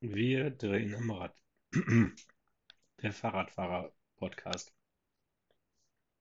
Wir drehen am Rad. Der Fahrradfahrer-Podcast.